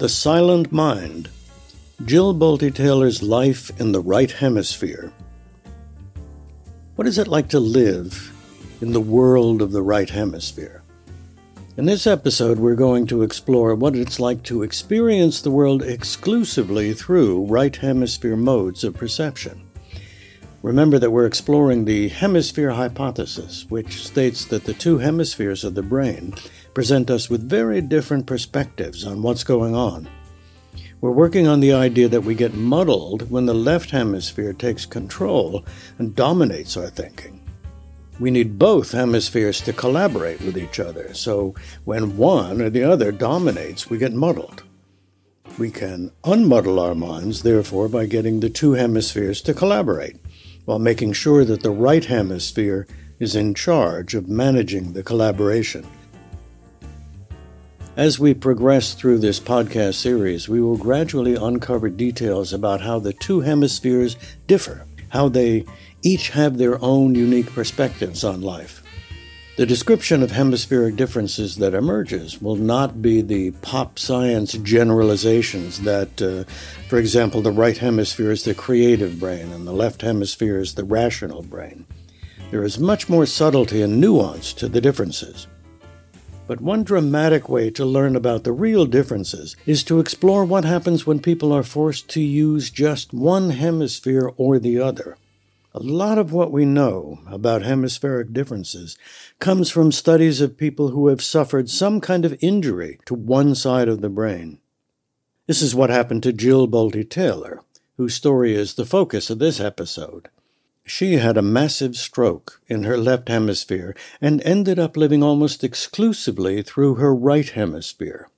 The Silent Mind Jill Bolte Taylor's Life in the Right Hemisphere. What is it like to live in the world of the right hemisphere? In this episode, we're going to explore what it's like to experience the world exclusively through right hemisphere modes of perception. Remember that we're exploring the hemisphere hypothesis, which states that the two hemispheres of the brain present us with very different perspectives on what's going on. We're working on the idea that we get muddled when the left hemisphere takes control and dominates our thinking. We need both hemispheres to collaborate with each other, so when one or the other dominates, we get muddled. We can unmuddle our minds, therefore, by getting the two hemispheres to collaborate, while making sure that the right hemisphere is in charge of managing the collaboration. As we progress through this podcast series, we will gradually uncover details about how the two hemispheres differ, how they each have their own unique perspectives on life. The description of hemispheric differences that emerges will not be the pop science generalizations that, uh, for example, the right hemisphere is the creative brain and the left hemisphere is the rational brain. There is much more subtlety and nuance to the differences. But one dramatic way to learn about the real differences is to explore what happens when people are forced to use just one hemisphere or the other. A lot of what we know about hemispheric differences comes from studies of people who have suffered some kind of injury to one side of the brain. This is what happened to Jill Bolte Taylor, whose story is the focus of this episode. She had a massive stroke in her left hemisphere and ended up living almost exclusively through her right hemisphere.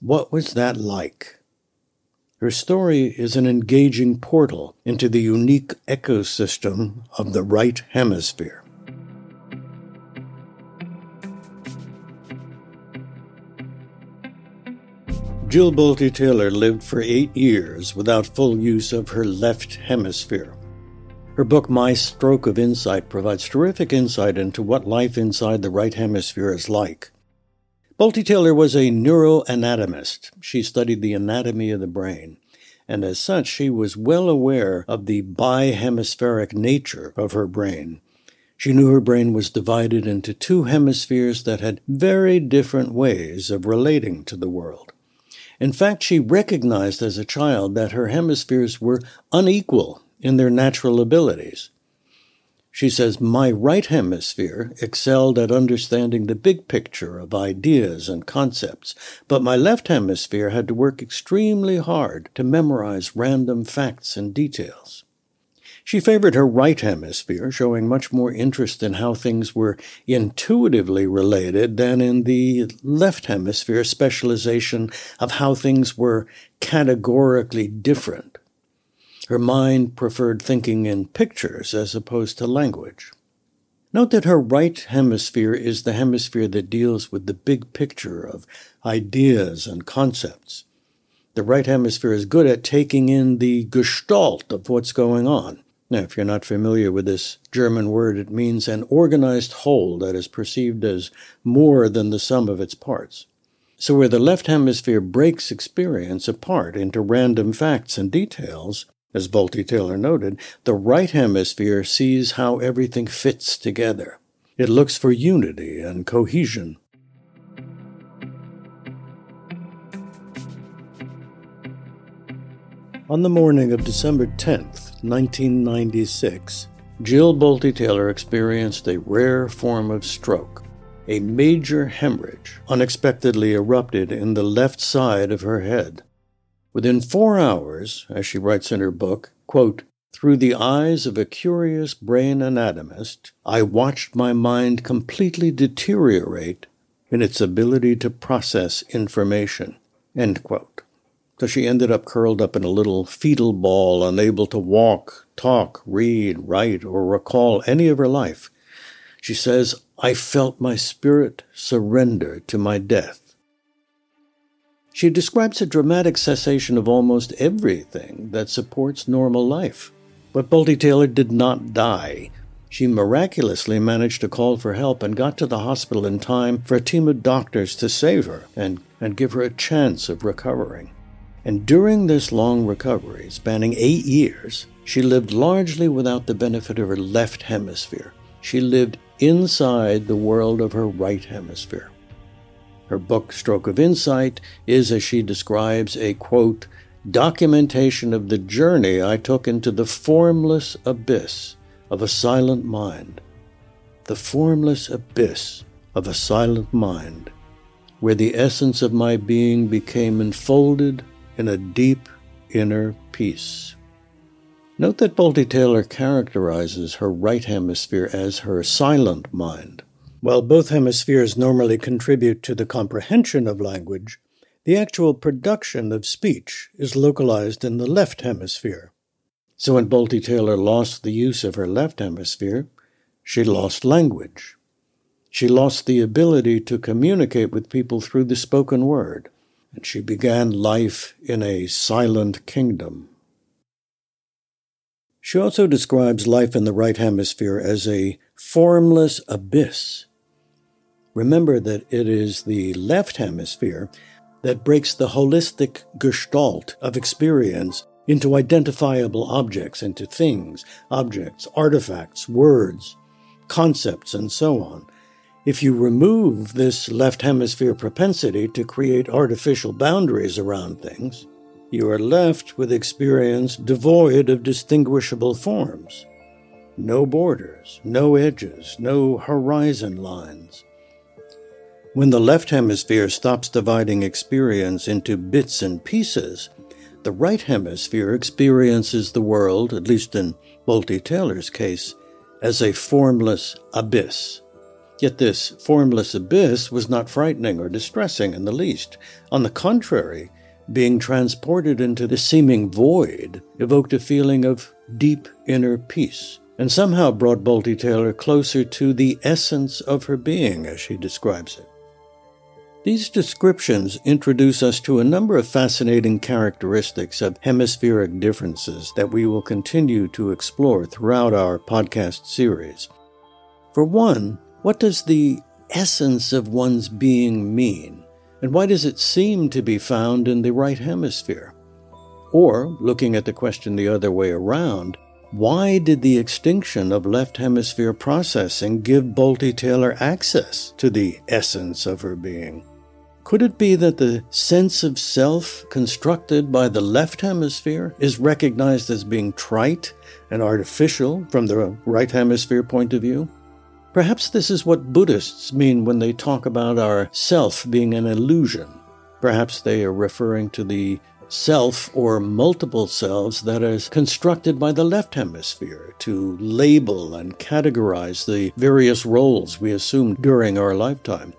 What was that like? Her story is an engaging portal into the unique ecosystem of the right hemisphere. Jill Bolte Taylor lived for eight years without full use of her left hemisphere. Her book, My Stroke of Insight, provides terrific insight into what life inside the right hemisphere is like. Bolte Taylor was a neuroanatomist. She studied the anatomy of the brain, and as such, she was well aware of the bihemispheric nature of her brain. She knew her brain was divided into two hemispheres that had very different ways of relating to the world. In fact, she recognized as a child that her hemispheres were unequal in their natural abilities. She says, My right hemisphere excelled at understanding the big picture of ideas and concepts, but my left hemisphere had to work extremely hard to memorize random facts and details. She favored her right hemisphere, showing much more interest in how things were intuitively related than in the left hemisphere specialization of how things were categorically different. Her mind preferred thinking in pictures as opposed to language. Note that her right hemisphere is the hemisphere that deals with the big picture of ideas and concepts. The right hemisphere is good at taking in the gestalt of what's going on. Now, if you're not familiar with this German word, it means an organized whole that is perceived as more than the sum of its parts. So, where the left hemisphere breaks experience apart into random facts and details, as Bolte Taylor noted, the right hemisphere sees how everything fits together. It looks for unity and cohesion. On the morning of December 10th, 1996, Jill Bolte Taylor experienced a rare form of stroke. A major hemorrhage unexpectedly erupted in the left side of her head. Within four hours, as she writes in her book, quote, through the eyes of a curious brain anatomist, I watched my mind completely deteriorate in its ability to process information. So she ended up curled up in a little fetal ball, unable to walk, talk, read, write, or recall any of her life. She says, I felt my spirit surrender to my death. She describes a dramatic cessation of almost everything that supports normal life. But Bolte Taylor did not die. She miraculously managed to call for help and got to the hospital in time for a team of doctors to save her and, and give her a chance of recovering. And during this long recovery, spanning eight years, she lived largely without the benefit of her left hemisphere. She lived inside the world of her right hemisphere. Her book, Stroke of Insight, is, as she describes, a quote, documentation of the journey I took into the formless abyss of a silent mind. The formless abyss of a silent mind, where the essence of my being became enfolded in a deep inner peace. Note that Bolte Taylor characterizes her right hemisphere as her silent mind. While both hemispheres normally contribute to the comprehension of language, the actual production of speech is localized in the left hemisphere. So when Bolte Taylor lost the use of her left hemisphere, she lost language. She lost the ability to communicate with people through the spoken word, and she began life in a silent kingdom. She also describes life in the right hemisphere as a formless abyss Remember that it is the left hemisphere that breaks the holistic gestalt of experience into identifiable objects, into things, objects, artifacts, words, concepts, and so on. If you remove this left hemisphere propensity to create artificial boundaries around things, you are left with experience devoid of distinguishable forms. No borders, no edges, no horizon lines. When the left hemisphere stops dividing experience into bits and pieces, the right hemisphere experiences the world, at least in Bolte Taylor's case, as a formless abyss. Yet this formless abyss was not frightening or distressing in the least. On the contrary, being transported into the seeming void evoked a feeling of deep inner peace, and somehow brought Bolte Taylor closer to the essence of her being, as she describes it. These descriptions introduce us to a number of fascinating characteristics of hemispheric differences that we will continue to explore throughout our podcast series. For one, what does the essence of one's being mean? And why does it seem to be found in the right hemisphere? Or, looking at the question the other way around, why did the extinction of left hemisphere processing give Bolte Taylor access to the essence of her being? Could it be that the sense of self constructed by the left hemisphere is recognized as being trite and artificial from the right hemisphere point of view? Perhaps this is what Buddhists mean when they talk about our self being an illusion. Perhaps they are referring to the self or multiple selves that is constructed by the left hemisphere to label and categorize the various roles we assume during our lifetime.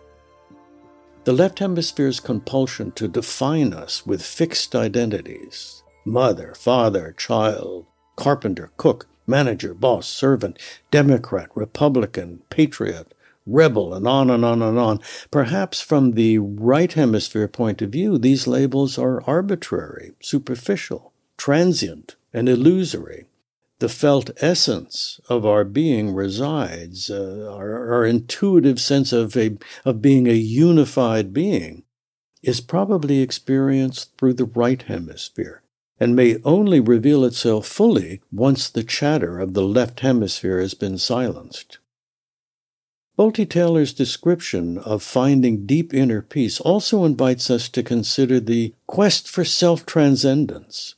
The left hemisphere's compulsion to define us with fixed identities mother, father, child, carpenter, cook, manager, boss, servant, Democrat, Republican, patriot, rebel, and on and on and on. Perhaps from the right hemisphere point of view, these labels are arbitrary, superficial, transient, and illusory the felt essence of our being resides, uh, our, our intuitive sense of, a, of being a unified being, is probably experienced through the right hemisphere and may only reveal itself fully once the chatter of the left hemisphere has been silenced. Bolte Taylor's description of finding deep inner peace also invites us to consider the quest for self transcendence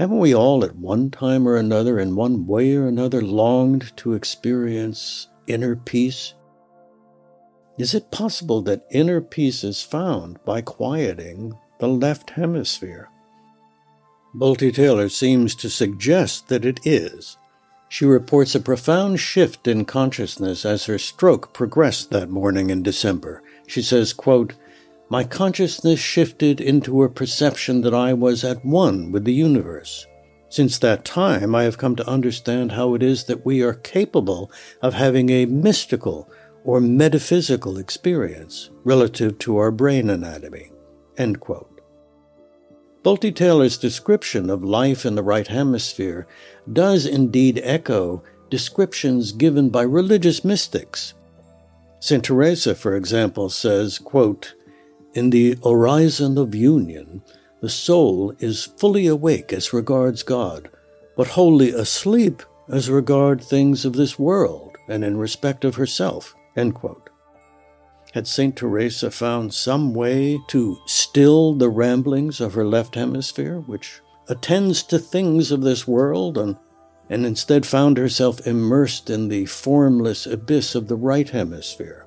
haven't we all at one time or another, in one way or another, longed to experience inner peace? Is it possible that inner peace is found by quieting the left hemisphere? Bolte Taylor seems to suggest that it is. She reports a profound shift in consciousness as her stroke progressed that morning in December. She says, quote, my consciousness shifted into a perception that I was at one with the universe. Since that time, I have come to understand how it is that we are capable of having a mystical or metaphysical experience relative to our brain anatomy. End quote. Bolte Taylor's description of life in the right hemisphere does indeed echo descriptions given by religious mystics. St. Teresa, for example, says, quote, In the orison of union, the soul is fully awake as regards God, but wholly asleep as regard things of this world and in respect of herself. Had St. Teresa found some way to still the ramblings of her left hemisphere, which attends to things of this world, and, and instead found herself immersed in the formless abyss of the right hemisphere?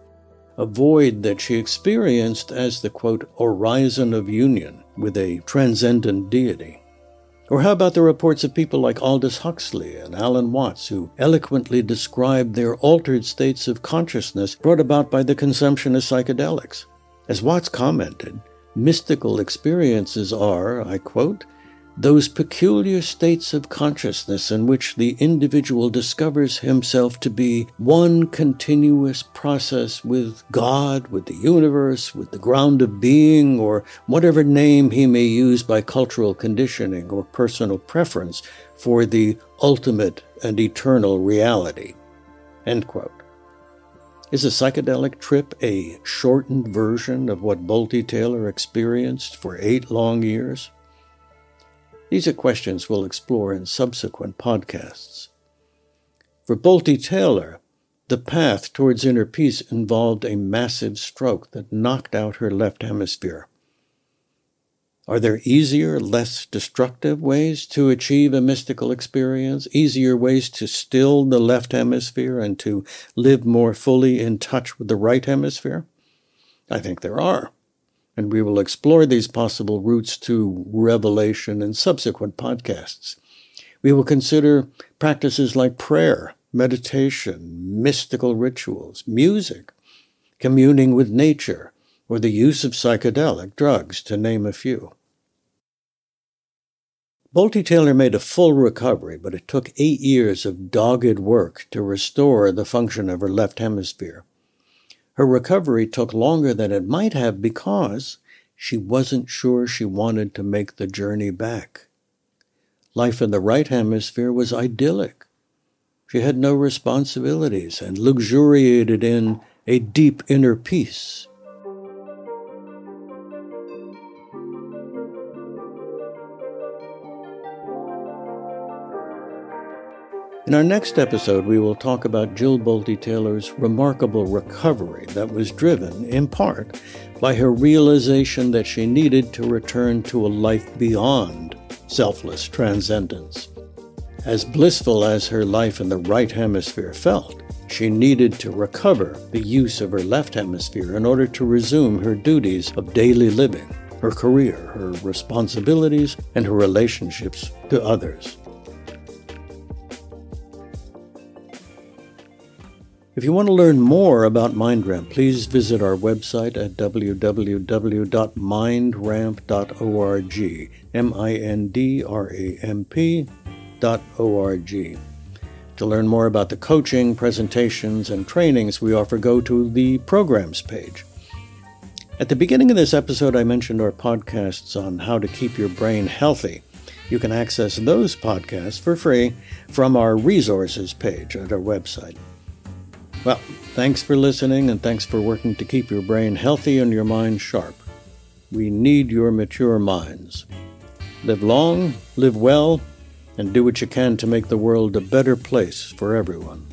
A void that she experienced as the quote, orison of union with a transcendent deity. Or how about the reports of people like Aldous Huxley and Alan Watts, who eloquently described their altered states of consciousness brought about by the consumption of psychedelics? As Watts commented, mystical experiences are, I quote, those peculiar states of consciousness in which the individual discovers himself to be one continuous process with God, with the universe, with the ground of being, or whatever name he may use by cultural conditioning or personal preference for the ultimate and eternal reality. End quote. Is a psychedelic trip a shortened version of what Bolte Taylor experienced for eight long years? These are questions we'll explore in subsequent podcasts. For Bolte Taylor, the path towards inner peace involved a massive stroke that knocked out her left hemisphere. Are there easier, less destructive ways to achieve a mystical experience? Easier ways to still the left hemisphere and to live more fully in touch with the right hemisphere? I think there are and we will explore these possible routes to revelation in subsequent podcasts. We will consider practices like prayer, meditation, mystical rituals, music, communing with nature, or the use of psychedelic drugs, to name a few. Bolte Taylor made a full recovery, but it took eight years of dogged work to restore the function of her left hemisphere. Her recovery took longer than it might have because she wasn't sure she wanted to make the journey back. Life in the right hemisphere was idyllic. She had no responsibilities and luxuriated in a deep inner peace. In our next episode, we will talk about Jill Bolte Taylor's remarkable recovery that was driven, in part, by her realization that she needed to return to a life beyond selfless transcendence. As blissful as her life in the right hemisphere felt, she needed to recover the use of her left hemisphere in order to resume her duties of daily living, her career, her responsibilities, and her relationships to others. If you want to learn more about MindRamp, please visit our website at www.mindramp.org. M I N D R A M P dot O-R-G. To learn more about the coaching, presentations, and trainings we offer, go to the programs page. At the beginning of this episode, I mentioned our podcasts on how to keep your brain healthy. You can access those podcasts for free from our resources page at our website. Well, thanks for listening and thanks for working to keep your brain healthy and your mind sharp. We need your mature minds. Live long, live well, and do what you can to make the world a better place for everyone.